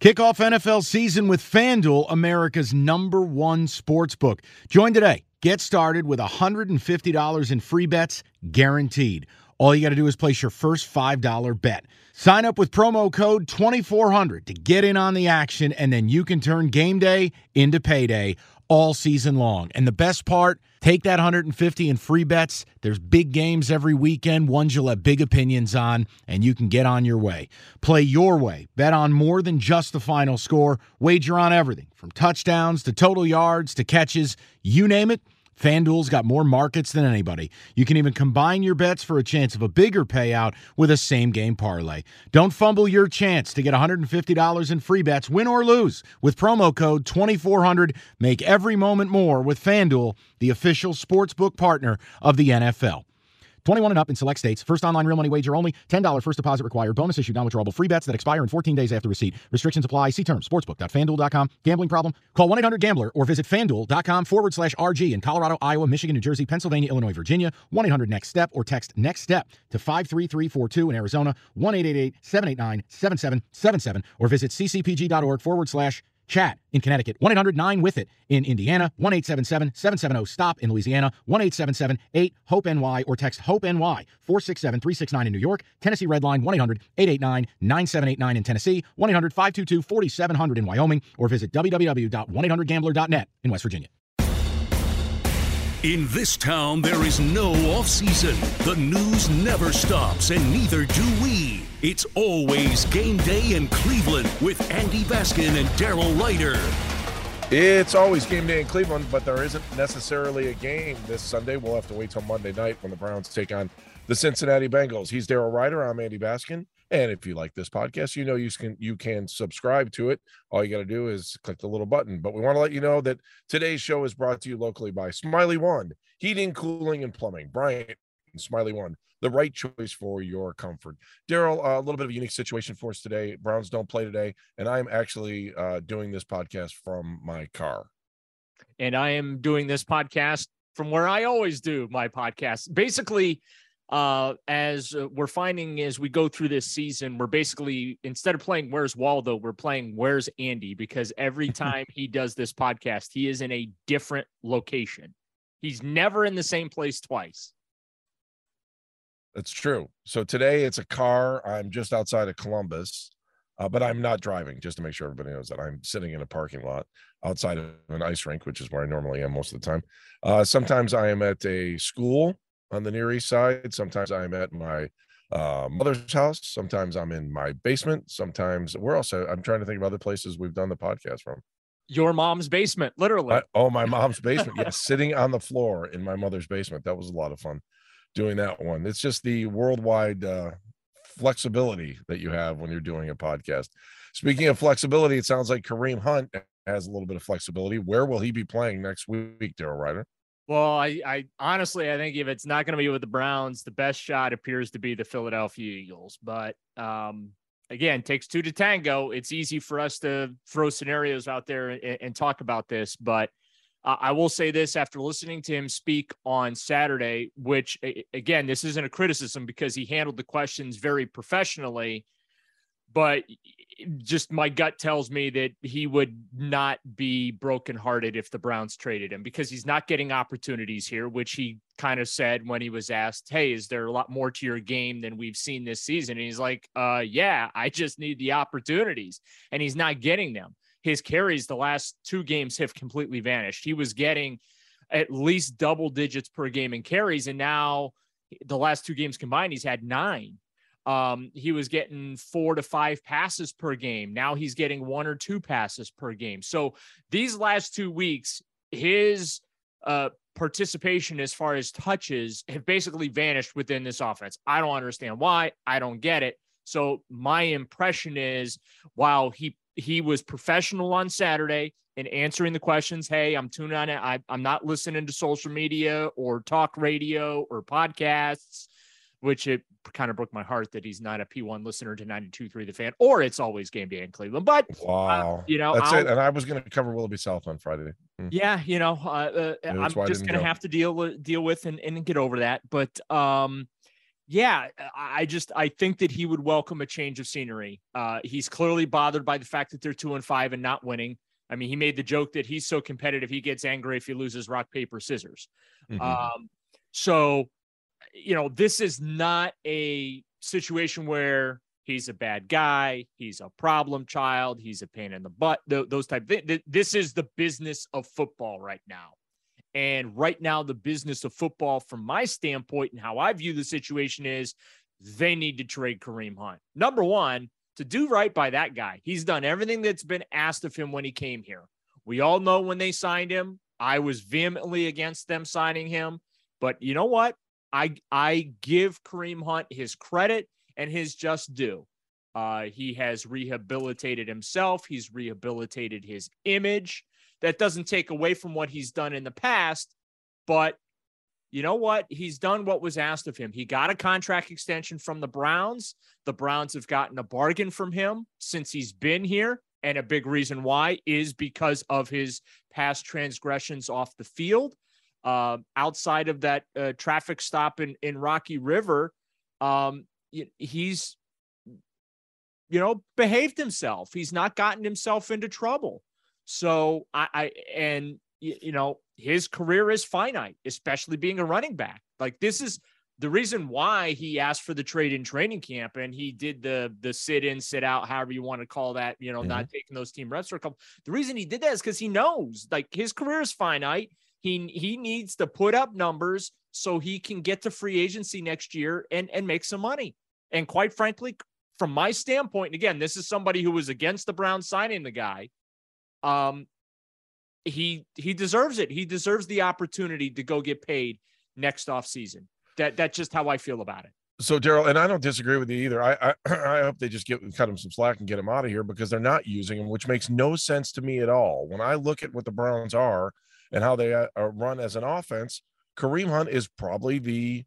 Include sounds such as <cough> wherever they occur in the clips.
Kick off NFL season with FanDuel, America's number one sports book. Join today. Get started with $150 in free bets guaranteed. All you got to do is place your first $5 bet. Sign up with promo code 2400 to get in on the action, and then you can turn game day into payday all season long. And the best part, take that 150 in free bets. There's big games every weekend, ones you'll have big opinions on, and you can get on your way. Play your way. Bet on more than just the final score. Wager on everything from touchdowns to total yards to catches, you name it. FanDuel's got more markets than anybody. You can even combine your bets for a chance of a bigger payout with a same game parlay. Don't fumble your chance to get $150 in free bets, win or lose, with promo code 2400. Make every moment more with FanDuel, the official sportsbook partner of the NFL. 21 and up in select states. First online real money wager only. $10 first deposit required. Bonus issued non-withdrawable free bets that expire in 14 days after receipt. Restrictions apply. See terms. Sportsbook.fanduel.com. Gambling problem? Call 1-800-GAMBLER or visit fanduel.com forward slash RG in Colorado, Iowa, Michigan, New Jersey, Pennsylvania, Illinois, Virginia. 1-800-NEXT-STEP or text NEXT STEP to 53342 in Arizona. 1-888-789-7777 or visit ccpg.org forward slash Chat in Connecticut, 1 800 9 with it in Indiana, 1 877 770 STOP in Louisiana, 1 877 8 HOPE NY or text HOPE NY 467 369 in New York, Tennessee Redline 1 800 889 9789 in Tennessee, 1 800 522 4700 in Wyoming, or visit www.1800gambler.net in West Virginia. In this town, there is no off season. The news never stops, and neither do we. It's always game day in Cleveland with Andy Baskin and Daryl Ruiter. It's always game day in Cleveland, but there isn't necessarily a game this Sunday. We'll have to wait till Monday night when the Browns take on the Cincinnati Bengals. He's Daryl Ruiter. I'm Andy Baskin. And if you like this podcast, you know you can you can subscribe to it. All you got to do is click the little button. But we want to let you know that today's show is brought to you locally by Smylie One Heating, Cooling, and Plumbing. Bryant Smiley One, the right choice for your comfort. Daryl, uh, a little bit of a unique situation for us today. Browns don't play today, and I'm actually uh, doing this podcast from my car. And I am doing this podcast from where I always do my podcast. Basically, uh, as uh, we're finding as we go through this season, we're basically instead of playing Where's Waldo, we're playing Where's Andy because every <laughs> time he does this podcast, he is in a different location. He's never in the same place twice. That's true. So today it's a car. I'm just outside of Columbus, uh, but I'm not driving. Just to make sure everybody knows that I'm sitting in a parking lot outside of an ice rink, which is where I normally am most of the time. Uh, sometimes I am at a school on the Near East Side. Sometimes I'm at my uh, mother's house. Sometimes I'm in my basement. Sometimes we're also. I'm trying to think of other places we've done the podcast from. Your mom's basement, literally. I, oh, my mom's <laughs> basement. yes, sitting on the floor in my mother's basement. That was a lot of fun doing that one. It's just the worldwide uh, flexibility that you have when you're doing a podcast. Speaking of flexibility, it sounds like Kareem Hunt has a little bit of flexibility. Where will he be playing next week, Daryl Ruiter? Well, I, I honestly, I think if it's not going to be with the Browns, the best shot appears to be the Philadelphia Eagles. But um, again, takes two to tango. It's easy for us to throw scenarios out there and, and talk about this, but uh, I will say this after listening to him speak on Saturday, which again, this isn't a criticism because he handled the questions very professionally, but just my gut tells me that he would not be brokenhearted if the Browns traded him because he's not getting opportunities here, which he kind of said when he was asked, Hey, is there a lot more to your game than we've seen this season? And he's like, uh, yeah, I just need the opportunities. And he's not getting them. His carries the last two games have completely vanished. He was getting at least double digits per game in carries, and now the last two games combined, he's had nine. Um, he was getting four to five passes per game. Now he's getting one or two passes per game. So these last two weeks, his uh, participation as far as touches have basically vanished within this offense. I don't understand why. I don't get it. So my impression is while he he was professional on Saturday in answering the questions. Hey, I'm tuning on it. I, I'm not listening to social media or talk radio or podcasts, which it kind of broke my heart that he's not a P1 listener to 92.3 The Fan, or it's always game day in Cleveland. But wow, uh, you know, that's I'll, it. And I was going to cover Willoughby South on Friday. Hmm. Yeah, you know, uh, uh, I'm just going to have to deal with deal with and, and get over that. But um, yeah, I just I think that he would welcome a change of scenery. Uh, he's clearly bothered by the fact that they're two and five and not winning. I mean, he made the joke that he's so competitive he gets angry if he loses rock paper scissors. Mm-hmm. Um, so, you know, this is not a situation where he's a bad guy, he's a problem child, he's a pain in the butt. those type. of This is the business of football right now. And right now, the business of football, from my standpoint and how I view the situation, is they need to trade Kareem Hunt. Number one, to do right by that guy. He's done everything that's been asked of him when he came here. We all know when they signed him, I was vehemently against them signing him. But you know what? I I give Kareem Hunt his credit and his just due. Uh, he has rehabilitated himself. He's rehabilitated his image. That doesn't take away from what he's done in the past, but you know what? He's done what was asked of him. He got a contract extension from the Browns. The Browns have gotten a bargain from him since he's been here. And a big reason why is because of his past transgressions off the field. Uh, outside of that uh, traffic stop in, in Rocky River, um, he's, you know, behaved himself. He's not gotten himself into trouble. So I, I and you know his career is finite, especially being a running back. Like this is the reason why he asked for the trade in training camp and he did the the sit in sit out however you want to call that you know mm-hmm. not taking those team reps for a couple the reason he did that is because he knows like his career is finite he he needs to put up numbers so he can get to free agency next year and and make some money and quite frankly from my standpoint again this is somebody who was against the browns signing the guy um, he he deserves it. He deserves the opportunity to go get paid next off season. That that's just how I feel about it. So Daryl, and I don't disagree with you either. I, I <clears throat> I hope they just get cut him some slack and get him out of here because they're not using him, which makes no sense to me at all. When I look at what the Browns are and how they uh, are run as an offense, Kareem Hunt is probably the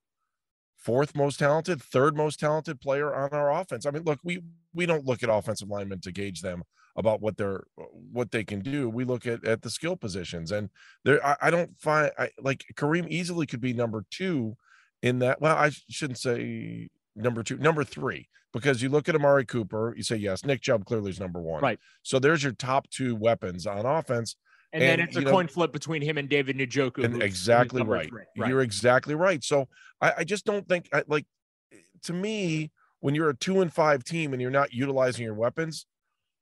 fourth most talented, third most talented player on our offense. I mean, look, we we don't look at offensive linemen to gauge them about what they're what they can do. We look at at the skill positions, and there I, I don't find I like Kareem easily could be number two in that. Well, I shouldn't say number two, number three, because you look at Amari Cooper, you say yes, Nick Chubb clearly is number one. Right. So there's your top two weapons on offense. And, and then it's a know, coin flip between him and David Njoku. And exactly right. right. You're exactly right. So I, I just don't think I, like to me, when you're a two and five team and you're not utilizing your weapons,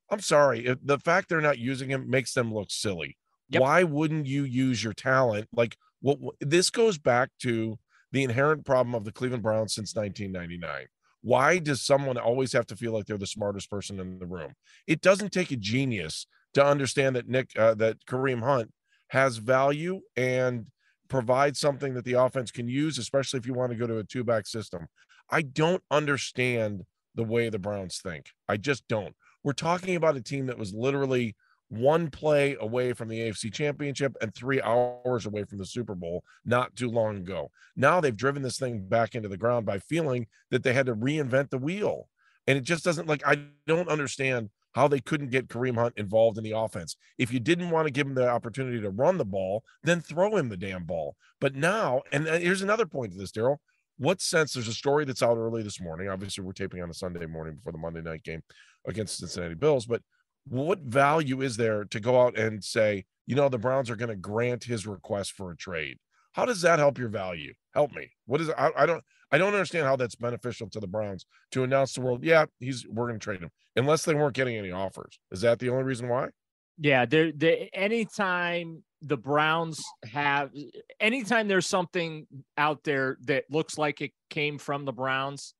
I'm sorry. The fact they're not using him makes them look silly. Yep. Why wouldn't you use your talent? Like what this goes back to the inherent problem of the Cleveland Browns since 1999. Why does someone always have to feel like they're the smartest person in the room? It doesn't take a genius to understand that Nick uh, that Kareem Hunt has value and provides something that the offense can use, especially if you want to go to a two back system. I don't understand the way the Browns think. I just don't. We're talking about a team that was literally one play away from the AFC championship and three hours away from the Super Bowl not too long ago. Now they've driven this thing back into the ground by feeling that they had to reinvent the wheel. And it just doesn't like, I don't understand how they couldn't get Kareem Hunt involved in the offense. If you didn't want to give him the opportunity to run the ball, then throw him the damn ball. But now, and uh, here's another point to this, Daryl. What sense? There's a story that's out early this morning. Obviously, we're taping on a Sunday morning before the Monday night game. against Cincinnati Bills. But what value is there to go out and say, you know, the Browns are going to grant his request for a trade? How does that help your value? Help me. What is? I, I don't I don't understand how that's beneficial to the Browns to announce the world, yeah, he's we're going to trade him, unless they weren't getting any offers. Is that the only reason why? Yeah, there. Anytime the Browns have, anytime there's something out there that looks like it came from the Browns,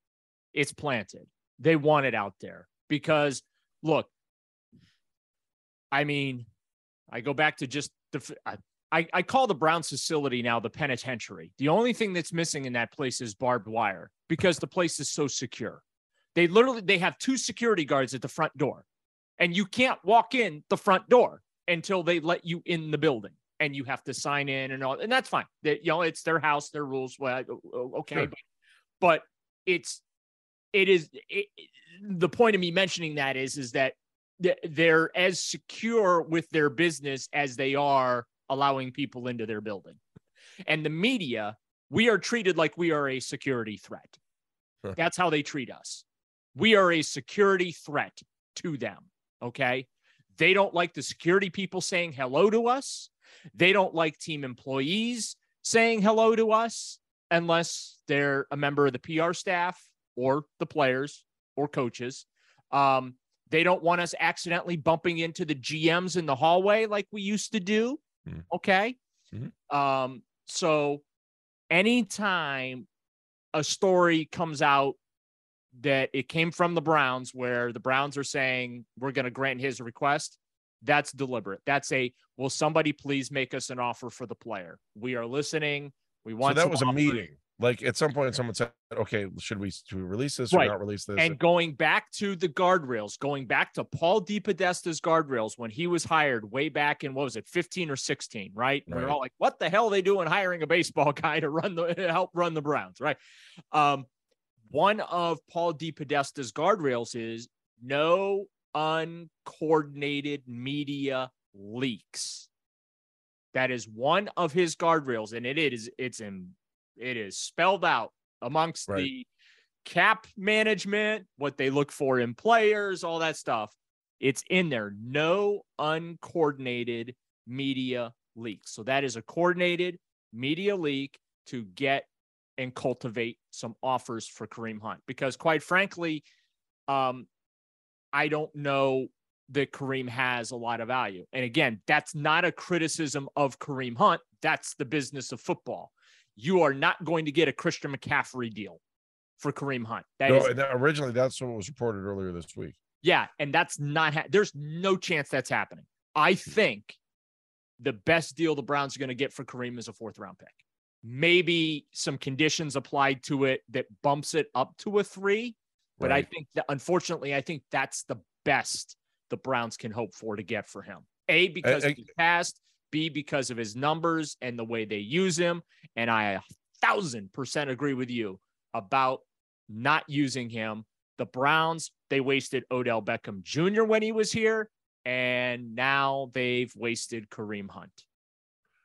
it's planted. They want it out there because look, I mean, I go back to just the. I, I call the Browns facility now the penitentiary. The only thing that's missing in that place is barbed wire because the place is so secure. They literally they have two security guards at the front door, and you can't walk in the front door until they let you in the building, and you have to sign in and all. And that's fine. That you know it's their house, their rules. Well, oh, okay, sure. but, but it's it is it, the point of me mentioning that is is that they're as secure with their business as they are allowing people into their building. And the media, we are treated like we are a security threat. That's how they treat us. We are a security threat to them. Okay. They don't like the security people saying hello to us. They don't like team employees saying hello to us unless they're a member of the PR staff or the players or coaches. Um, they don't want us accidentally bumping into the GMs in the hallway like we used to do. Mm. Okay. Mm-hmm. Um, so anytime a story comes out that it came from the Browns, where the Browns are saying we're going to grant his request, that's deliberate. That's a will somebody please make us an offer for the player? We are listening. We want. So that was a meeting. Like at some point, someone said, "Okay, should we should we release this right. or not release this?" And going back to the guardrails, going back to Paul DePodesta's guardrails when he was hired way back in what was it, fifteen or sixteen, right? right. We are all like, "What the hell are they doing hiring a baseball <laughs> guy to run the help run the Browns?" Right? Um, one of Paul DePodesta's guardrails is no uncoordinated media leaks. That is one of his guardrails, and it is it's in it is spelled out amongst right. the cap management, what they look for in players, all that stuff. It's in there. No uncoordinated media leaks. So that is a coordinated media leak to get and cultivate some offers for Kareem Hunt. Because quite frankly, um, I don't know that Kareem has a lot of value. And again, that's not a criticism of Kareem Hunt. That's the business of football you are not going to get a Christian McCaffrey deal for Kareem Hunt. That no, is, originally that's what was reported earlier this week. Yeah, and that's not. Ha- There's no chance that's happening. I hmm. think the best deal the Browns are going to get for Kareem is a fourth round pick. Maybe some conditions applied to it that bumps it up to a three. But right. I think that unfortunately, I think that's the best the Browns can hope for to get for him. A because I, I, he passed, B, because of his numbers and the way they use him. And I a thousand percent agree with you about not using him. The Browns, they wasted Odell Beckham Jr. when he was here, and now they've wasted Kareem Hunt.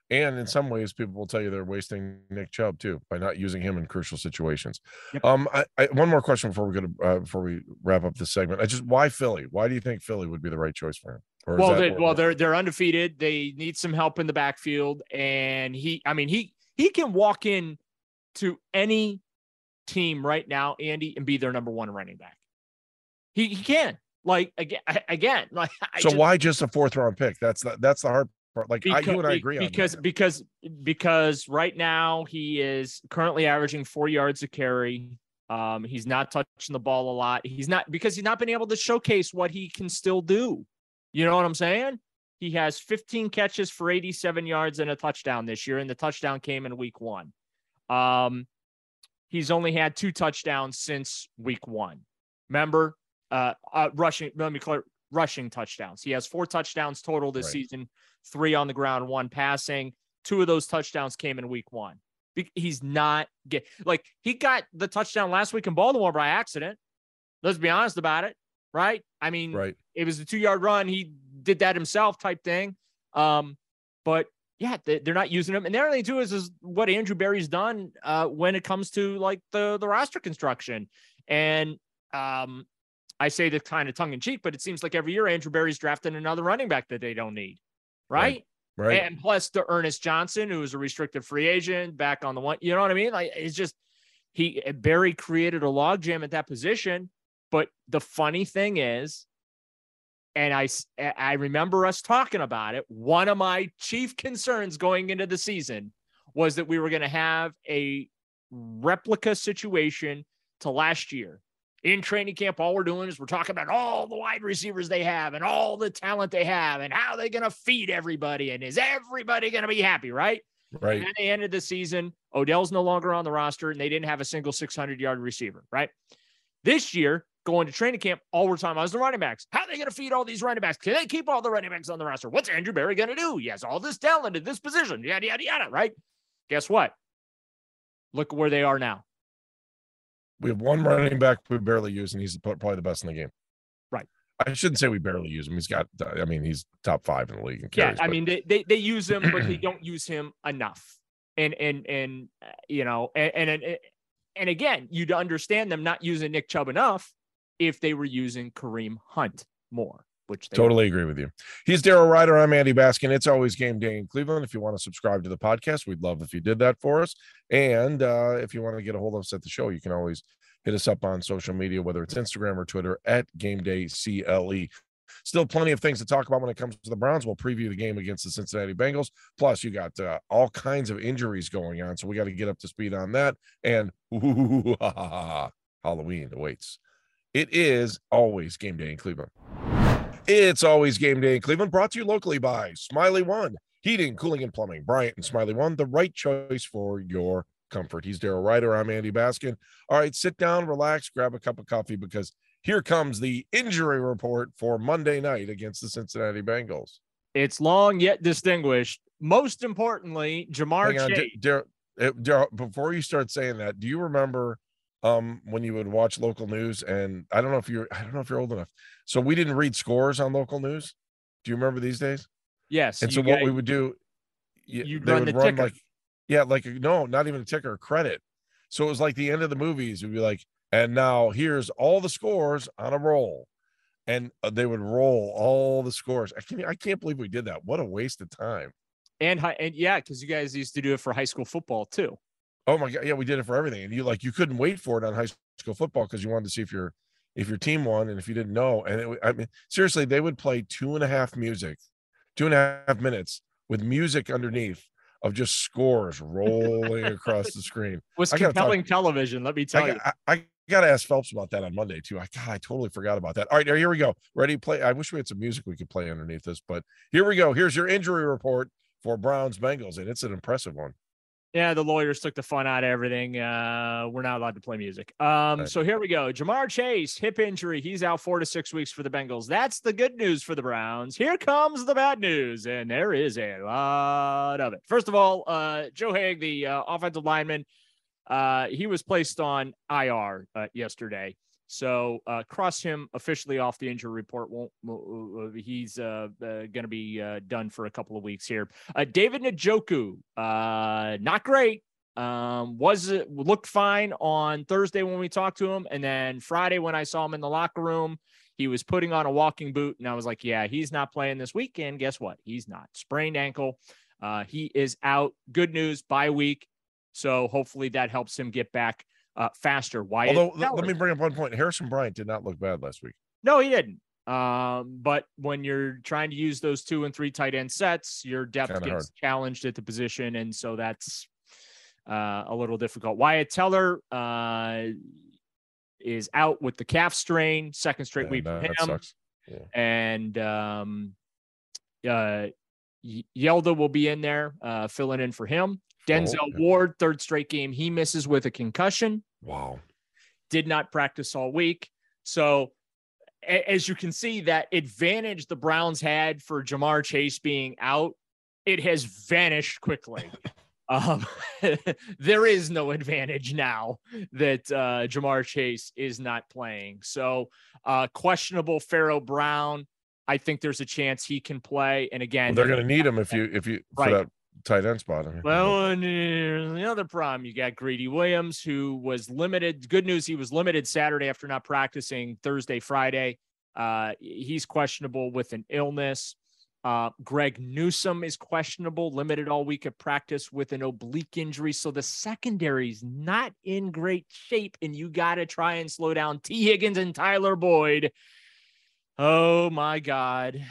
And in some ways, people will tell you they're wasting Nick Chubb too by not using him in crucial situations. Yep. Um, I, I, one more question before we go to uh, before we wrap up this segment. I just why Philly? Why do you think Philly would be the right choice for him? Well, they, well, they're they're undefeated. They need some help in the backfield, and he, I mean, he he can walk in to any team right now, Andy, and be their number one running back. He he can. Like again, again, <laughs> like I so just, why just a fourth round pick? That's the that's the hard part. Like because, I, you and I agree because because because right now he is currently averaging four yards a carry. Um, he's not touching the ball a lot. He's not because he's not been able to showcase what he can still do. You know what I'm saying? He has 15 catches for 87 yards and a touchdown this year, and the touchdown came in week one. Um, he's only had two touchdowns since week one. Remember, uh, uh rushing. Let me clear rushing touchdowns. He has four touchdowns total this right. season, three on the ground, one passing. Two of those touchdowns came in week one. He's not get like he got the touchdown last week in Baltimore by accident. Let's be honest about it right? I mean, right. It was a two yard run. He did that himself type thing. Um, but yeah, they, are not using him. And the other thing too is, is what Andrew Berry's done uh, when it comes to like the, the roster construction. And um, I say this kind of tongue in cheek, but it seems like every year Andrew Berry's drafting another running back that they don't need. Right. Right. And plus the Ernest Johnson, who was a restricted free agent back on the one, you know what I mean? Like it's just he Berry created a logjam at that position. But the funny thing is, and I I remember us talking about it. One of my chief concerns going into the season was that we were going to have a replica situation to last year. In training camp, all we're doing is we're talking about all the wide receivers they have and all the talent they have and how they're going to feed everybody and is everybody going to be happy, right? right. And at the end of the season. Odell's no longer on the roster, and they didn't have a single 600 yard receiver, right? This year, going to training camp, all we're talking about is the running backs. How are they going to feed all these running backs? Can they keep all the running backs on the roster? What's Andrew Berry going to do? He has all this talent in this position, yada, yada, yada, right? Guess what? Look where they are now. We have one running back we barely use, and he's probably the best in the game. Right. I shouldn't say we barely use him. He's got, I mean, he's top five in the league in Yeah. I but- mean they, they they use him, but they <clears throat> don't use him enough. And and and uh, you know, and and and, and again, you'd understand them not using Nick Chubb enough if they were using Kareem Hunt more, which they Totally agree with you. He's Daryl Ruiter. I'm Andy Baskin. It's always game day in Cleveland. If you want to subscribe to the podcast, we'd love if you did that for us. And uh, if you want to get a hold of us at the show, you can always hit us up on social media, whether it's Instagram or Twitter at Game Day CLE. Still plenty of things to talk about when it comes to the Browns. We'll preview the game against the Cincinnati Bengals. Plus, you got uh, all kinds of injuries going on, so we got to get up to speed on that. And <laughs> ooh, Halloween awaits. It is always game day in Cleveland. It's always game day in Cleveland, brought to you locally by Smylie One, heating, cooling, and plumbing. Bryant and Smylie One, the right choice for your comfort. He's Daryl Ruiter. I'm Andy Baskin. All right, sit down, relax, grab a cup of coffee because here comes the injury report for Monday night against the Cincinnati Bengals. it's long yet distinguished. Most importantly, Ja'Marr Hang on, Chase. D- Dar- uh, Daryl, before you start saying that, do you remember um when you would watch local news? And I don't know if you're I don't know if you're old enough. So we didn't read scores on local news. Do you remember these days? yes, And you so what we would do, You'd they run would the run ticker. like, yeah, like no, not even a ticker, credit. So it was like the end of the movies. It'd be like, and now here's all the scores on a roll, and uh, they would roll all the scores. I can't, I can't believe we did that. What a waste of time. and hi- and yeah, because you guys used to do it for high school football too. Oh my god, yeah, we did it for everything, and you like you couldn't wait for it on high school football because you wanted to see if your if your team won, and if you didn't know, and it, I mean seriously, they would play two and a half music, two and a half minutes with music underneath of just scores rolling across the screen. <laughs> Was gotta talk- compelling television. Let me tell I, you. I, I got to ask Phelps about that on Monday too. I, God, I totally forgot about that. All right, here we go. Ready play? I wish we had some music we could play underneath this, but here we go. Here's your injury report for Browns Bengals, and it's an impressive one. Yeah, the lawyers took the fun out of everything. Uh, we're not allowed to play music. Um, Right. so here we go. Ja'Marr Chase, hip injury. He's out four to six weeks for the Bengals. That's the good news for the Browns. Here comes the bad news, and there is a lot of it. First of all, uh, Joe Haeg, the uh, offensive lineman, uh, he was placed on IR uh, yesterday. So uh, cross him officially off the injury report. Won't uh, he's uh, uh, going to be uh, done for a couple of weeks here. Uh, David Njoku, uh, not great. Um, was looked fine on Thursday when we talked to him, and then Friday when I saw him in the locker room, he was putting on a walking boot, and I was like, "Yeah, he's not playing this weekend." Guess what? He's not sprained ankle. Uh, he is out. Good news, bye week. So hopefully that helps him get back uh, faster. Wyatt Although, let- me bring up one point. Harrison Bryant did not look bad last week. no, he didn't. Um, but when you're trying to use those two and three tight end sets, your depth Kinda gets challenged at the position, and so that's uh, a little difficult. Wyatt Teller uh, is out with the calf strain, second straight Yeah, week for that, him, sucks. and um, uh, Hjalte will be in there uh, filling in for him. Denzel Oh, okay. Ward, third straight game, he misses with a concussion Wow. did not practice all week. So, as you can see, that advantage the Browns had for Ja'Marr Chase being out, it has vanished quickly. <laughs> um, <laughs> there is no advantage now that uh, Ja'Marr Chase is not playing. So, uh, questionable Pharaoh Brown. I think there's a chance he can play. And Well, again, they're going to need him if you if you for Right. that tight end spot. Well, and uh, the other problem, you got Greedy Williams, who was limited. Good news, he was limited Saturday after not practicing Thursday, Friday. Uh, he's questionable with an illness. Uh, Greg Newsome is questionable, limited all week at practice with an oblique injury. So the secondary's not in great shape, and you got to try and slow down Tee Higgins and Tyler Boyd. Oh my God.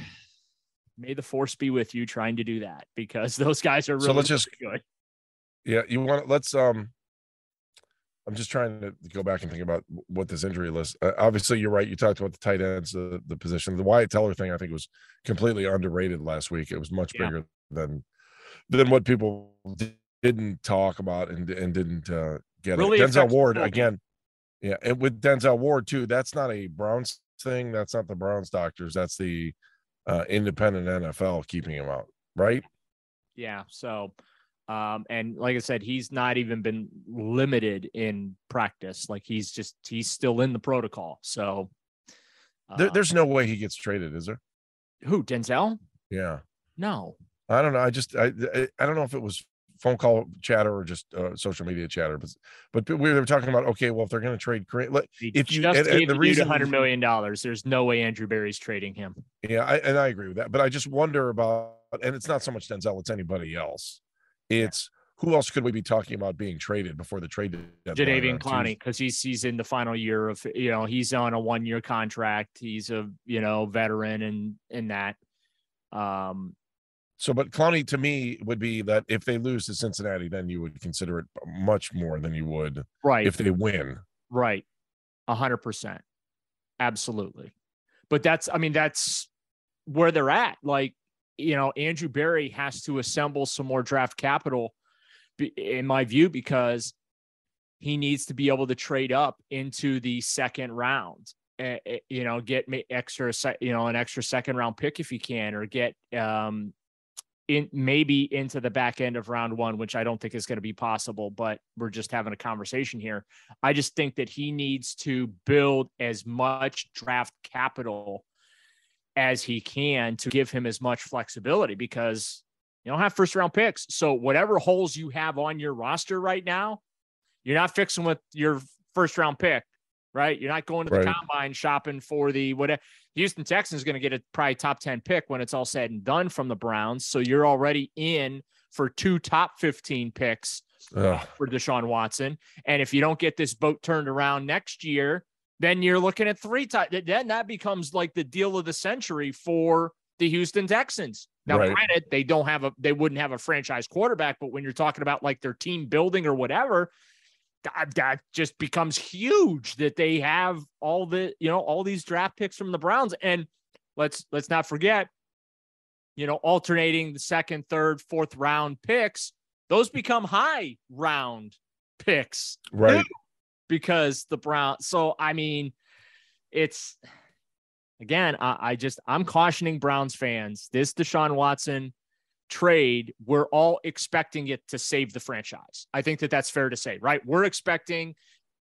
May the force be with you trying to do that because <laughs> those guys are really, So let's just- good. Yeah, you want let's um I'm just trying to go back and think about what this injury list. Uh, obviously, you're right. You talked about the tight ends, the, the position. The Wyatt Teller thing, I think, was completely underrated last week. It was much Yeah. bigger than than what people didn't talk about and and didn't uh, get. Really it. Denzel Ward again. Yeah, and with Denzel Ward too. That's not a Browns thing. That's not the Browns doctors. That's the uh, independent NFL keeping him out. Right. Yeah. So, um, and like I said, he's not even been limited in practice. Like he's just he's still in the protocol. So, There, uh, there's no way he gets traded, is there? who Denzel? Yeah. No. I don't know. I just I, I don't know if it was phone call chatter or just uh, social media chatter, but but we were talking about okay, well if they're going to trade, Kareem, let- He If you- just and- and the reason- hundred million dollars. There's no way Andrew Berry's trading him. yeah, I, and I agree with that. But I just wonder about, and it's not so much Denzel, it's anybody else. It's who else could we be talking about being traded before the trade deadline? Jadeveon Clowney, because he's he's in the final year of you know he's on a one year contract. He's a you know veteran and in that. Um, So, but Clowney to me would be that if they lose to Cincinnati, then you would consider it much more than you would right. if they win. Right. A hundred percent. Absolutely. But that's, I mean, that's where they're at. Like, you know, Andrew Berry has to assemble some more draft capital, in my view, because he needs to be able to trade up into the second round. eh, you know, get extra, you know, an extra second round pick if he can, or get um, in maybe into the back end of round one, which I don't think is going to be possible. But we're just having a conversation here. I just think that he needs to build as much draft capital as he can to give him as much flexibility because you don't have first round picks. So whatever holes you have on your roster right now, you're not fixing with your first round pick, right? You're not going to the Right. combine shopping for the whatever. Houston Texans going to get a probably top 10 pick when it's all said and done from the Browns. So you're already in for two top 15 picks Ugh. for Deshaun Watson. And if you don't get this boat turned around next year, then you're looking at three times. Then that becomes like the deal of the century for the Houston Texans. Now, Right. granted, they don't have a, they wouldn't have a franchise quarterback, but when you're talking about like their team building or whatever, that just becomes huge that they have all the, you know, all these draft picks from the Browns. And let's, let's not forget, you know, alternating the second, third, fourth round picks, those become high round picks Right. because the Brown. So I mean, it's again, I, I just I'm cautioning Browns fans. This Deshaun Watson trade, we're all expecting it to save the franchise. I think that that's fair to say, right? We're expecting,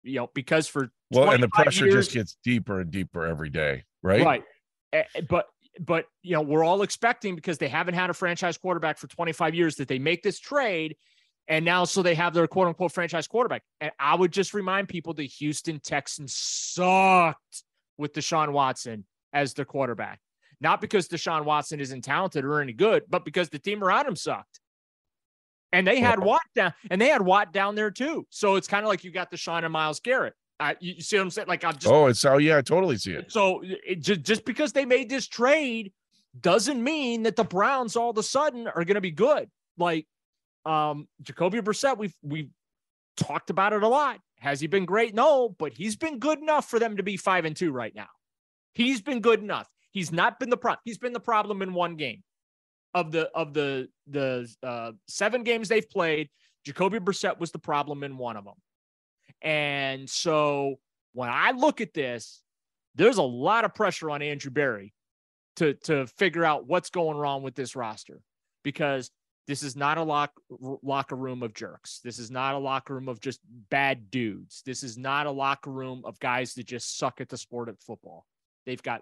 you know, because for Well, and the pressure years- just gets deeper and deeper every day. Right. Right. But but you know, we're all expecting because they haven't had a franchise quarterback for 25 years that they make this trade. And now so they have their quote unquote franchise quarterback. And I would just remind people the Houston Texans sucked with Deshaun Watson as their quarterback. Not because Deshaun Watson isn't talented or any good, but because the team around him sucked. And they had Watt down, and they had Watt down there too. So it's kind of like you got Deshaun and Myles Garrett. I, you you see what I'm saying? Like I'm just Oh, it's oh yeah, I totally see it. so it, just, just because they made this trade doesn't mean that the Browns all of a sudden are going to be good. Like um Jacoby Brissett, we've we've talked about it a lot. Has he been great? No, but he's been good enough for them to be five and two right now. He's been good enough. He's not been the problem. He's been the problem in one game of the of the the uh, seven games they've played. Jacoby Brissett was the problem in one of them. And so when I look at this, there's a lot of pressure on Andrew Berry to to figure out what's going wrong with this roster because this is not a lock, locker room of jerks. This is not a locker room of just bad dudes. This is not a locker room of guys that just suck at the sport of football. They've got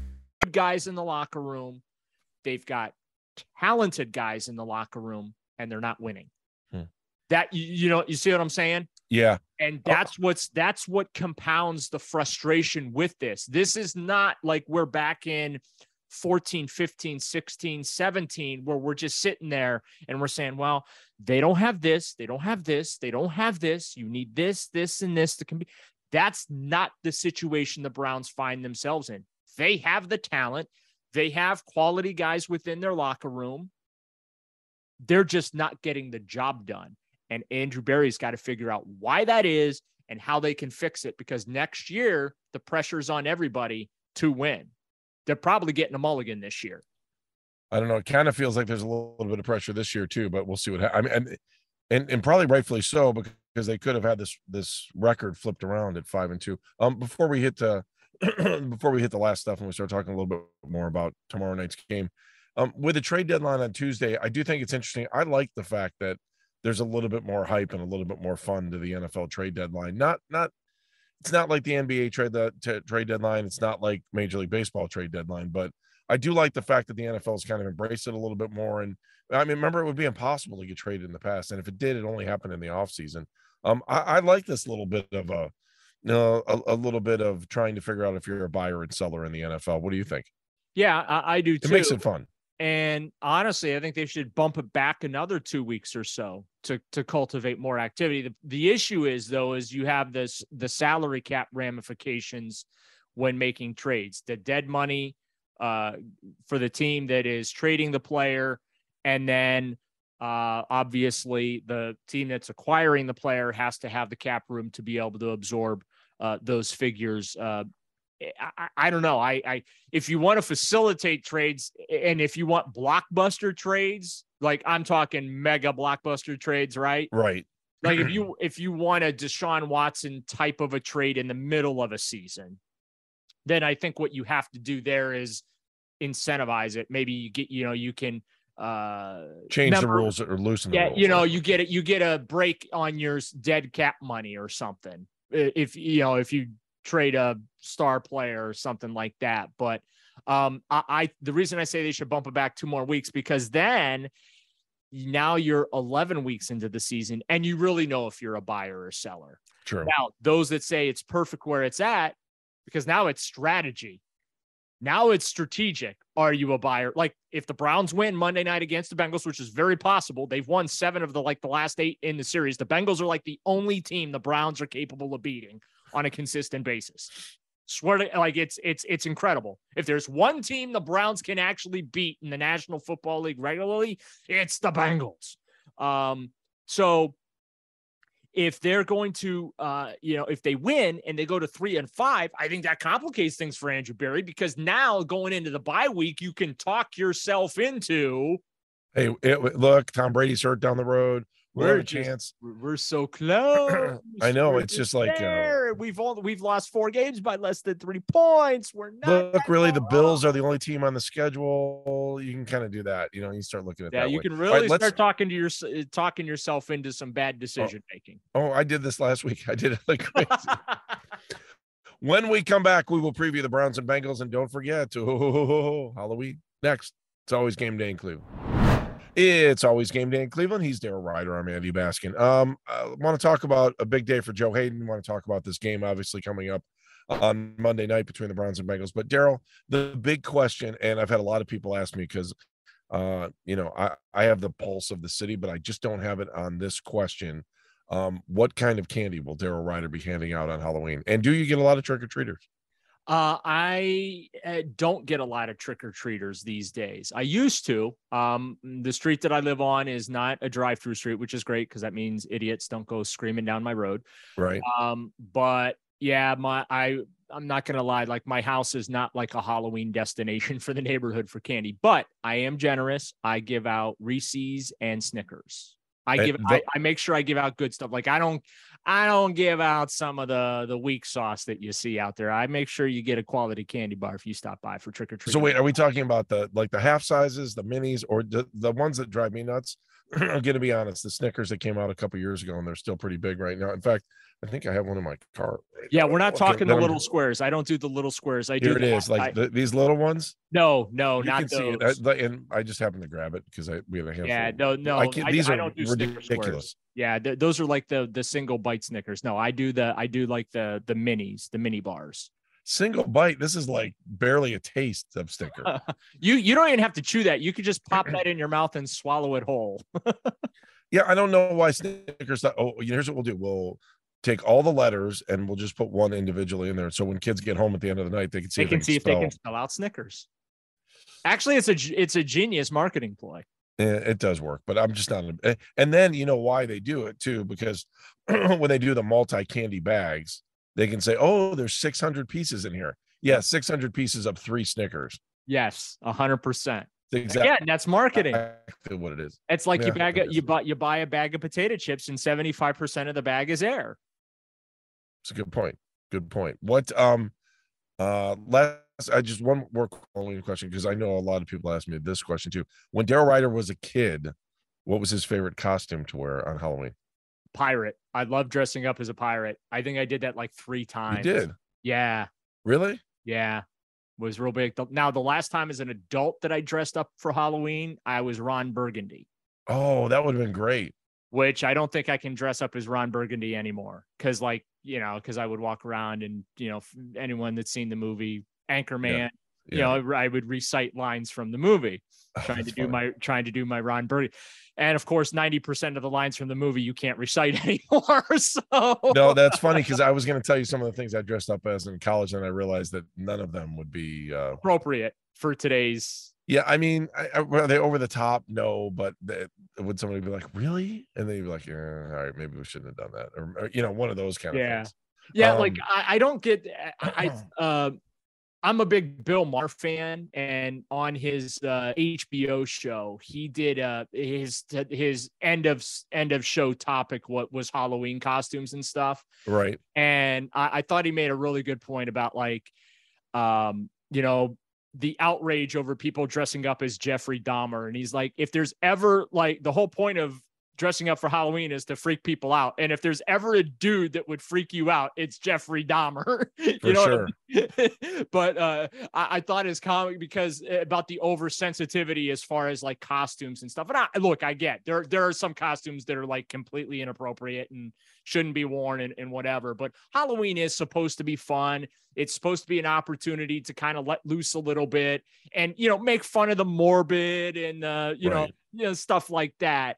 Good guys in the locker room. They've got talented guys in the locker room, and they're not winning. Hmm. That you, you know, you see what I'm saying? Yeah. And that's what's that's what compounds the frustration with this. This is not like we're back in 14, 15, 16, 17, where we're just sitting there and we're saying, well, they don't have this, they don't have this, they don't have this. You need this, this, and this to compete. That's not the situation the Browns find themselves in. They have the talent, they have quality guys within their locker room. They're just not getting the job done. And Andrew Berry's got to figure out why that is and how they can fix it because next year the pressure's on everybody to win. They're probably getting a mulligan this year. I don't know. It kind of feels like there's a little, little bit of pressure this year too, but we'll see what happens. I mean, and, and and probably rightfully so because they could have had this this record flipped around at five and two. Um, before we hit the <clears throat> before we hit the last stuff and we start talking a little bit more about tomorrow night's game, um, with the trade deadline on Tuesday, I do think it's interesting. I like the fact that there's a little bit more hype and a little bit more fun to the NFL trade deadline. Not not it's not like the NBA trade the t- trade deadline. It's not like Major League Baseball trade deadline, but I do like the fact that the NFL's kind of embraced it a little bit more. And I mean, remember it would be impossible to get traded in the past, and if it did, it only happened in the offseason. Um, I, I like this little bit of a, know, a, a little bit of trying to figure out if you're a buyer and seller in the NFL. What do you think? Yeah, I, I do too. It makes it fun. And honestly, I think they should bump it back another two weeks or so to to cultivate more activity. The, the issue is though, is you have this the salary cap ramifications when making trades, the dead money uh, for the team that is trading the player, and then uh, obviously the team that's acquiring the player has to have the cap room to be able to absorb uh, those figures uh, I, I don't know. I, I if you want to facilitate trades and if you want blockbuster trades, like I'm talking mega blockbuster trades, right? Right. Like if <clears throat> you if you want a Deshaun Watson type of a trade in the middle of a season, then I think what you have to do there is incentivize it. Maybe you get, you know, you can uh Change the rules or loosen the yeah, rules. you know, you get it, you get a break on your dead cap money or something. If you know, if you trade a star player or something like that. But um, I, I the reason I say they should bump it back two more weeks because then now you're 11 weeks into the season and you really know if you're a buyer or seller. True. Now, those that say it's perfect where it's at, because now it's strategy. Now it's strategic. Are you a buyer? Like if the Browns win Monday night against the Bengals, which is very possible, they've won seven of the like the last eight in the series. The Bengals are like the only team the Browns are capable of beating on a consistent basis. Swear to like it's it's it's incredible. If there's one team the Browns can actually beat in the National Football League regularly, it's the Bengals. Um, so if they're going to uh you know if they win and they go to three and five i think that complicates things for andrew berry because now going into the bye week you can talk yourself into Hey, it, look, Tom Brady's hurt down the road. We're a just- chance. we're, so close <clears throat> I know, We're it's just like, uh, we've all we've lost four games by less than three points we're not Look, really, the Bills are the only team on the schedule. You can kind of do that. You know, you start looking at yeah that. you way. can really right, start talking to your talking yourself into some bad decision making Oh, I did this last week. <laughs> I did it like <laughs> crazy. <laughs> when we come back, we will preview the Browns and Bengals. And don't forget to Halloween next. It's always game day in Cleveland. It's always game day in Cleveland. He's Daryl Ruiter. I'm Andy Baskin. Um, I want to talk about a big day for Joe Haden. want to talk about this game, obviously coming up on Monday night between the Browns and Bengals. But Daryl, the big question, and I've had a lot of people ask me because, uh, you know, I I have the pulse of the city, but I just don't have it on this question. Um, what kind of candy will Daryl Ruiter be handing out on Halloween? And do you get a lot of trick or treaters? Uh, I uh, don't get a lot of trick or treaters these days. I used to. Um, the street that I live on is not a drive-through street, which is great because that means idiots don't go screaming down my road. Right. Um, but yeah, my I I'm not gonna lie, like my house is not like a Halloween destination <laughs> for the neighborhood for candy, but I am generous. I give out Reese's and Snickers. I give the- I, I make sure I give out good stuff. Like I don't I don't give out some of the the weak sauce that you see out there. I make sure you get a quality candy bar if you stop by for trick or treat. So wait, are we talking about the like the half sizes, the minis, or the, the ones that drive me nuts? <clears throat> I'm gonna be honest, the Snickers that came out a couple years ago and they're still pretty big right now. In fact, I think I have one in my car. right Yeah, now. we're not Okay, talking the then I'm- little squares. I don't do the little squares. I do Here it the- like I- the, these little ones. no, no, you not those. I- and I just happened to grab it because I we have a handful. Yeah, no, no. I can, these I are don't do squares. ridiculous. Yeah, th- those are like the the single bite Snickers. No, I do the I do like the the minis, the mini bars. Single bite. This is like barely a taste of Snicker. <laughs> You you don't even have to chew that. You could just pop that <clears throat> in your mouth and swallow it whole. <laughs> Yeah, I don't know why Snickers. Thought, oh, here's what we'll do. We'll take all the letters and we'll just put one individually in there. So when kids get home at the end of the night, they can see. they if can see if they can spell out Snickers. Actually, it's a it's a genius marketing ploy. Eh, it does work, but I'm just not. eh, And then you know why they do it too, because <clears throat> when they do the multi candy bags, they can say, "Oh, there's 600 pieces in here." Yeah, 600 pieces of three Snickers. Yes, a hundred percent. Exactly Yeah, that's marketing. what it is. It's like you bag a, you buy you buy a bag of potato chips and seventy five percent of the bag is air. It's a good point. Good point. What um uh last I just one more question because I know a lot of people ask me this question too. When Daryl Ruiter was a kid, what was his favorite costume to wear on Halloween? Pirate. I love dressing up as a pirate. I think I did that like three times. You did. Yeah. Really? Yeah. Was real big. Now, the last time as an adult that I dressed up for Halloween, I was Ron Burgundy, Oh, that would have been great. which I don't think I can dress up as Ron Burgundy anymore. Cause, like, you know, because I would walk around and, you know, anyone that's seen the movie Anchorman, you Yeah. know, I would recite lines from the movie. <laughs> Oh, trying to do funny. my trying to do my Ron Burgundy. And of course, 90% of the lines from the movie you can't recite <laughs> anymore. <laughs> So no, that's funny because I was going to tell you some of the things I dressed up as in college, and I realized that none of them would be. uh appropriate for today's Yeah, I mean, I, I, were they over the top? No, but they, would somebody be like, "Really?" And then you'd be like, yeah, "All right, maybe we shouldn't have done that," or, or, you know, one of those kind of Yeah. things. Yeah, like Um, I, I don't get I, I <clears throat> uh I'm a big Bill Maher fan, and on his uh, HBO show, he did uh his his end of end of show topic what was Halloween costumes and stuff, Right. and I, I thought he made a really good point about like, um, you know, the outrage over people dressing up as Jeffrey Dahmer, and he's like, if there's ever like the whole point of dressing up for Halloween is to freak people out. And if there's ever a dude that would freak you out, it's Jeffrey Dahmer. <laughs> you For know sure. I mean? <laughs> but uh I, I thought his comic because uh, about the oversensitivity as far as like costumes and stuff. And I look, I get there there are some costumes that are like completely inappropriate and shouldn't be worn and, and whatever. But Halloween is supposed to be fun. It's supposed to be an opportunity to kind of let loose a little bit and you know make fun of the morbid and uh you know you know stuff like that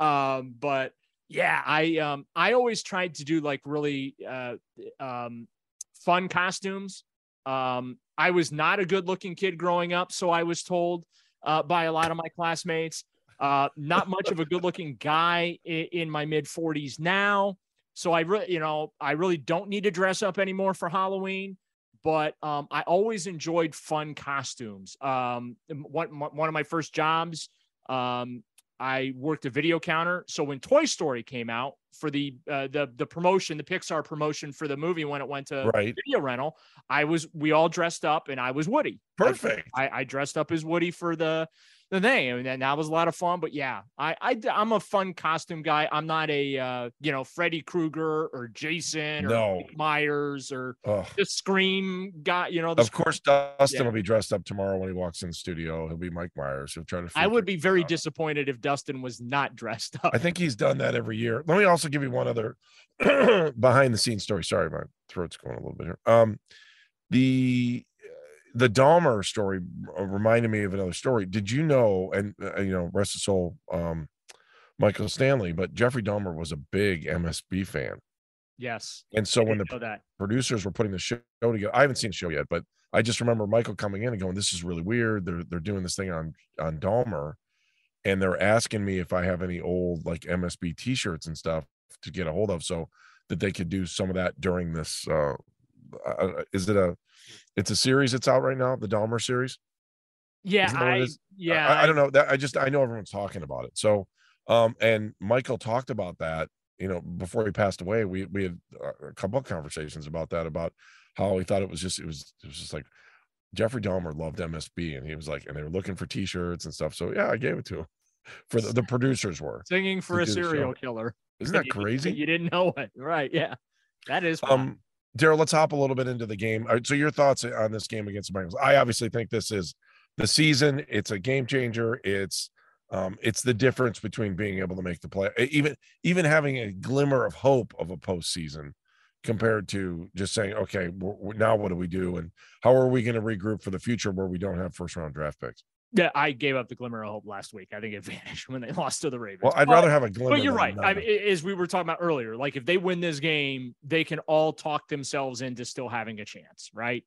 um but yeah i um i always tried to do like really uh um fun costumes um i was not a good looking kid growing up so i was told uh by a lot of my classmates uh not much of a good looking guy in, in my mid 40s now so i really you know i really don't need to dress up anymore for halloween but um, I always enjoyed fun costumes. Um, one, one of my first jobs, um, I worked a video counter. So when Toy Story came out for the uh, the the promotion, the Pixar promotion for the movie when it went to Right. video rental, I was we all dressed up and I was Woody. Perfect. I, I dressed up as Woody for the the thing. And that was a lot of fun. But yeah, I, I I'm a fun costume guy. I'm not a uh, you know Freddy Krueger or Jason or No. Myers or Ugh. the Scream guy. You know, Of course, Dustin Yeah. will be dressed up tomorrow when he walks in the studio. He'll be Mike Myers. He'll try to. I would be very out. disappointed if Dustin was not dressed up. I think he's done that every year. Let me also give you one other <clears throat> behind the scenes story. Sorry, my throat's going a little bit here. Um, the the Dahmer story uh, reminded me of another story. Did you know? And uh, you know, rest his soul, um, Michael Stanley, but Jeffrey Dahmer was a big MSB fan, yes. and so when the producers were putting the show together. I haven't seen the show yet, but I just remember Michael coming in and going, "This is really weird. They're they're doing this thing on on Dahmer, and they're asking me if I have any old like MSB T-shirts and stuff to get a hold of, so that they could do some of that during this. Uh, uh, is it a? It's a series that's out right now, the Dahmer series. Yeah, Isn't that what it I yeah. I, I don't know that. I just I know everyone's talking about it. So, um, and Michael talked about that. You know, before he passed away, we we had uh, a couple of conversations about that about how he thought it was just it was it was just like Jeffrey Dahmer loved MSB, and he was like, and they were looking for T-shirts and stuff. So yeah, I gave it to him. <laughs> For the, the producers were. Singing for a do the show. serial killer. Isn't that <laughs> You- crazy? You didn't know it, right? Yeah, that is. fun. Um, Daryl, let's hop a little bit into the game. So your thoughts on this game against the Bengals? I obviously think this is the season. It's a game changer. It's um, it's the difference between being able to make the play, even even having a glimmer of hope of a postseason, compared to just saying, okay, we now what do we do, and how are we going to regroup for the future where we don't have first round draft picks? Yeah, I gave up the glimmer of hope last week. I think it <laughs> vanished when they lost to the Ravens. Well, I'd But- rather have a glimmer. But you're right. I mean, as we were talking about earlier, like if they win this game, they can all talk themselves into still having a chance, right?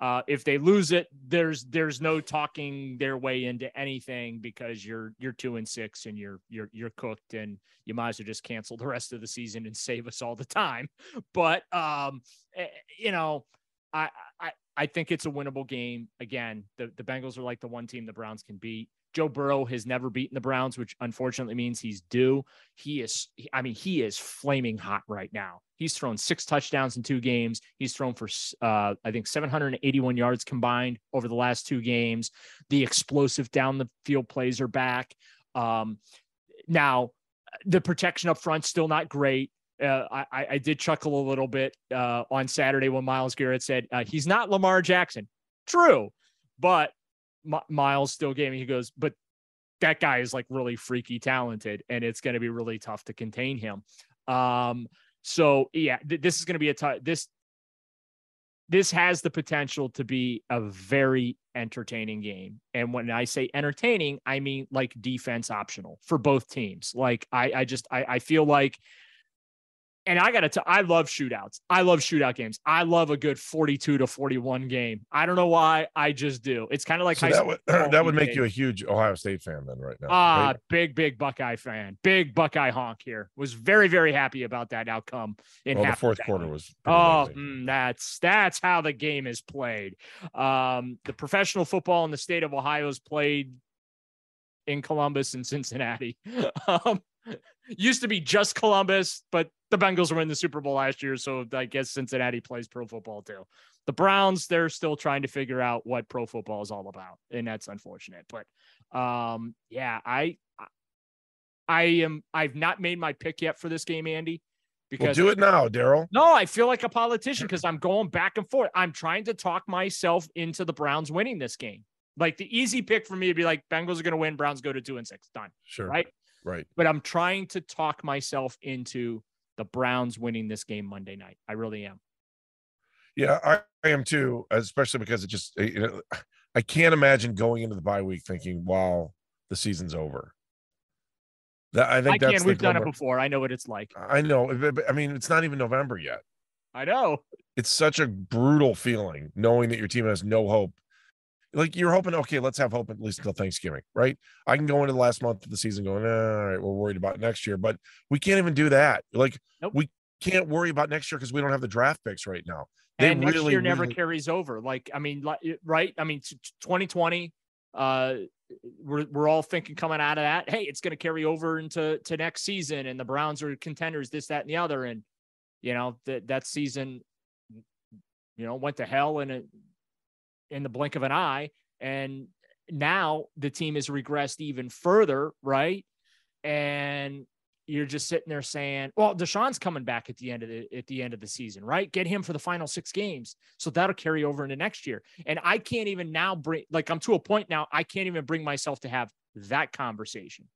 Uh, if they lose it, there's there's no talking their way into anything because you're you're two and six and you're you're you're cooked and you might as well just cancel the rest of the season and save us all the time. <laughs> But um, eh, you know, I I I think it's a winnable game. Again, the the Bengals are like the one team the Browns can beat. Joe Burrow has never beaten the Browns, which unfortunately means he's due. He is, I mean, he is flaming hot right now. He's thrown six touchdowns in two games. He's thrown for, uh, I think, 781 yards combined over the last two games. The explosive down the field plays are back. Um, now, the protection up front still not great. Uh, I, I- did chuckle a little bit uh, on Saturday when Myles Garrett said uh, he's not Lamar Jackson. True, but Mi- Myles still gave me. He goes, but that guy is like really freaky talented, and it's going to be really tough to contain him. Um, so yeah, th- this is going to be a tough. This this has the potential to be a very entertaining game. And when I say entertaining, I mean like defense optional for both teams. Like I, I just I, I feel like and I gotta tell, I love shootouts. I love shootout games. I love a good 42 to 41 game. I don't know why. I just do. It's kind of like so high that would <clears throat> that would make you a huge Ohio State fan then, right now. Ah, right? big, big Buckeye fan. Big Buckeye honk here. Was very, very happy about that outcome in well, the fourth quarter was. Oh, mm, that's that's how the game is played. Um, the professional football in the state of Ohio is played in Columbus and Cincinnati. <laughs> um, used to be just Columbus, but the Bengals were in the Super Bowl last year, so I guess Cincinnati plays pro football too. The Browns, they're still trying to figure out what pro football is all about, and that's unfortunate. But um, yeah, I I am I've not made my pick yet for this game, Andy. Well, do it now, Daryl. No, I feel like a politician because I'm going back and forth. I'm trying to talk myself into the Browns winning this game. Like the easy pick for me to be like Bengals are going to win, Browns go to two and six, done. Sure. Right. Right. But I'm trying to talk myself into the Browns winning this game Monday night. I really am. Yeah, I, I am too, especially because it just you know I can't imagine going into the bye week thinking, "Wow, the season's over." That I I, think that's can. We've done it before. I know what it's like. I know. I mean, it's not even November yet. I know. It's such a brutal feeling knowing that your team has no hope. Like you're hoping, okay, let's have hope at least until Thanksgiving, right? I can go into the last month of the season going, "Eh, all right, we're worried about next year, but we can't even do that. Like Nope. we can't worry about next year because we don't have the draft picks right now. They and next really, year never really- carries over. Like, I mean, right? I mean, t- t- 2020, uh, we're, we're all thinking coming out of that, hey, it's going to carry over into to next season, and the Browns are contenders, this, that, and the other, and you know that that season, you know, went to hell and a in the blink of an eye, and now the team has regressed even further, right? And you're just sitting there saying, "Well, Deshaun's coming back at the end of the at the end of the season, right? Get him for the final six games, so that'll carry over into next year." And I can't even now bring like I'm to a point now I can't even bring myself to have that conversation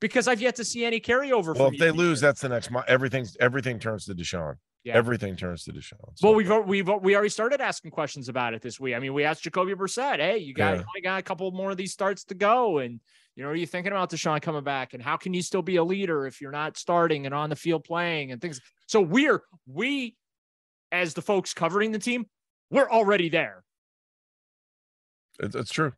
because I've yet to see any carryover. Well, if they lose, year. that's the next. Month. Everything's everything turns to Deshaun. Yeah. Everything turns to Deshaun. So. Well, we've we've we already started asking questions about it this week. I mean, we asked Jacoby Brissett, "Hey, you got yeah. got a couple more of these starts to go, and you know, are you thinking about Deshaun coming back? And how can you still be a leader if you're not starting and on the field playing and things?" So we're we, as the folks covering the team, we're already there. It's true.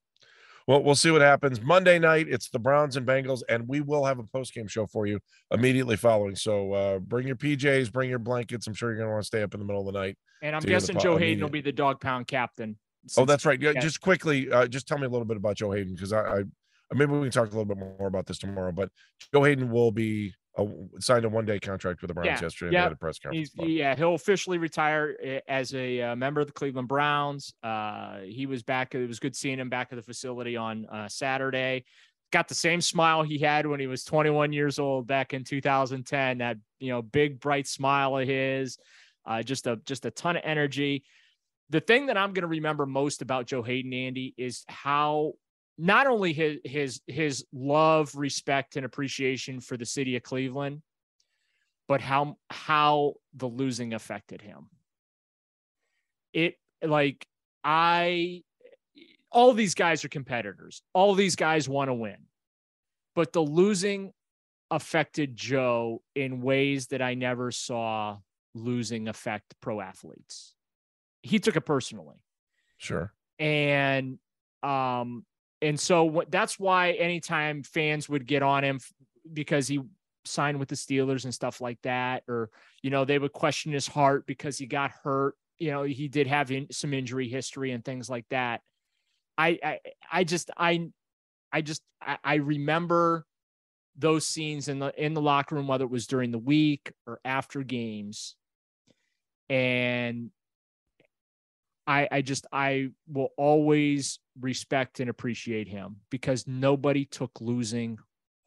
Well, we'll see what happens Monday night. It's the Browns and Bengals, and we will have a post game show for you immediately following. So uh, bring your PJs, bring your blankets. I'm sure you're going to want to stay up in the middle of the night. And I'm guessing Joe Haden will be the dog pound captain. Oh, that's right. Yeah, just quickly, uh, just tell me a little bit about Joe Haden because I, I maybe we can talk a little bit more about this tomorrow. But Joe Haden will be a, signed a one day contract with the Browns yeah, yesterday. Yeah, a press conference. yeah, he'll officially retire eh, as a uh, member of the Cleveland Browns. Uh, he was back. It was good seeing him back at the facility on uh, Saturday. Got the same smile he had when he was 21 years old back in 2010. That you know, big bright smile of his. Uh, just a just a ton of energy. The thing that I'm going to remember most about Joe Haden, Andy, is how not only his his his love, respect, and appreciation for the city of Cleveland, but how how the losing affected him. It like I all these guys are competitors. All these guys want to win. But the losing affected Joe in ways that I never saw losing affect pro athletes. He took it personally. Sure. And um and so that's why anytime fans would get on him because he signed with the Steelers and stuff like that, or you know they would question his heart because he got hurt. You know he did have in, some injury history and things like that. I I, I just I I just I, I remember those scenes in the in the locker room, whether it was during the week or after games, and I, I just I will always respect and appreciate him because nobody took losing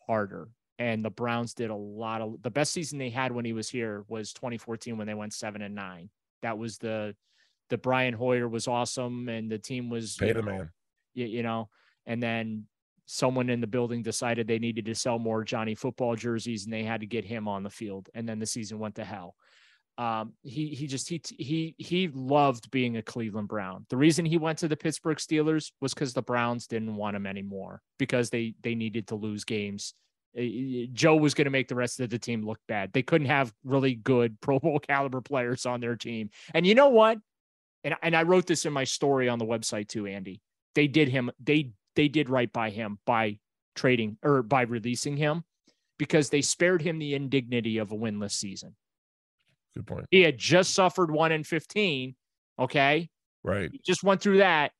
harder. And the Browns did a lot of the best season they had when he was here was 2014 when they went seven and nine. That was the the Brian Hoyer was awesome and the team was pay the man. You, you know, and then someone in the building decided they needed to sell more Johnny football jerseys and they had to get him on the field. And then the season went to hell. Um, he he just he he he loved being a Cleveland Brown. The reason he went to the Pittsburgh Steelers was because the Browns didn't want him anymore because they they needed to lose games. Joe was going to make the rest of the team look bad. They couldn't have really good <laughs> Pro Bowl caliber players on their team. And you know what? And and I wrote this in my story on the website too, Andy. They did him. They they did right by him by trading or by releasing him because they spared him the indignity of a winless season. Good point. He had just suffered one in 15. Okay. Right. He just went through that.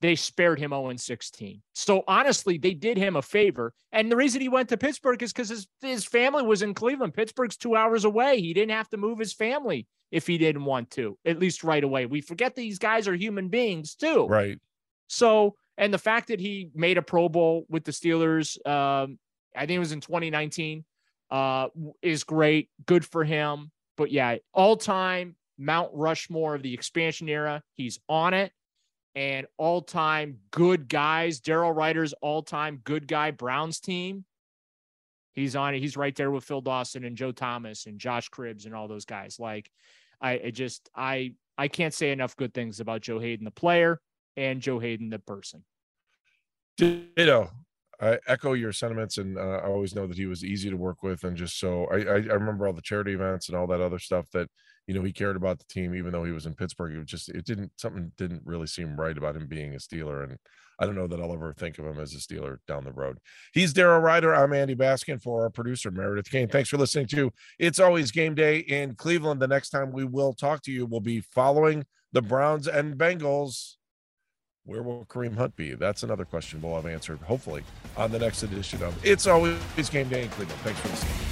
They spared him 0 16. So honestly, they did him a favor. And the reason he went to Pittsburgh is because his, his family was in Cleveland. Pittsburgh's two hours away. He didn't have to move his family if he didn't want to, at least right away. We forget these guys are human beings too. Right. So, and the fact that he made a Pro Bowl with the Steelers, um, I think it was in 2019, uh, is great. Good for him. But yeah, all time Mount Rushmore of the expansion era. He's on it. And all time good guys, Daryl Ruiter's all time good guy Browns team. He's on it. He's right there with Phil Dawson and Joe Thomas and Josh Cribbs and all those guys. Like, I, I just I I can't say enough good things about Joe Haden, the player, and Joe Haden, the person. Ditto. I echo your sentiments, and uh, I always know that he was easy to work with, and just so I, I, I remember all the charity events and all that other stuff that you know he cared about the team, even though he was in Pittsburgh. It was just it didn't something didn't really seem right about him being a Steeler, and I don't know that I'll ever think of him as a Steeler down the road. He's Daryl Ruiter. I'm Andy Baskin for our producer Meredith Kane. Thanks for listening to It's Always Game Day in Cleveland. The next time we will talk to you will be following the Browns and Bengals where will Kareem Hunt be? That's another question we'll have answered, hopefully, on the next edition of It's Always Game Day in Cleveland. Thanks for listening.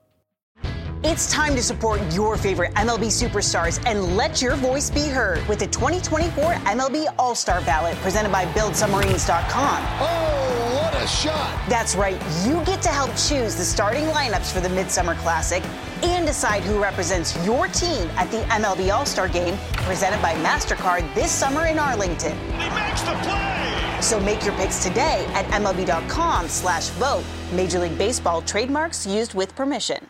It's time to support your favorite MLB superstars and let your voice be heard with the 2024 MLB All Star Ballot presented by BuildSubmarines.com. Oh, what a shot! That's right, you get to help choose the starting lineups for the Midsummer Classic and decide who represents your team at the MLB All Star Game presented by MasterCard this summer in Arlington. He makes the play! So make your picks today at MLB.com slash vote. Major League Baseball trademarks used with permission.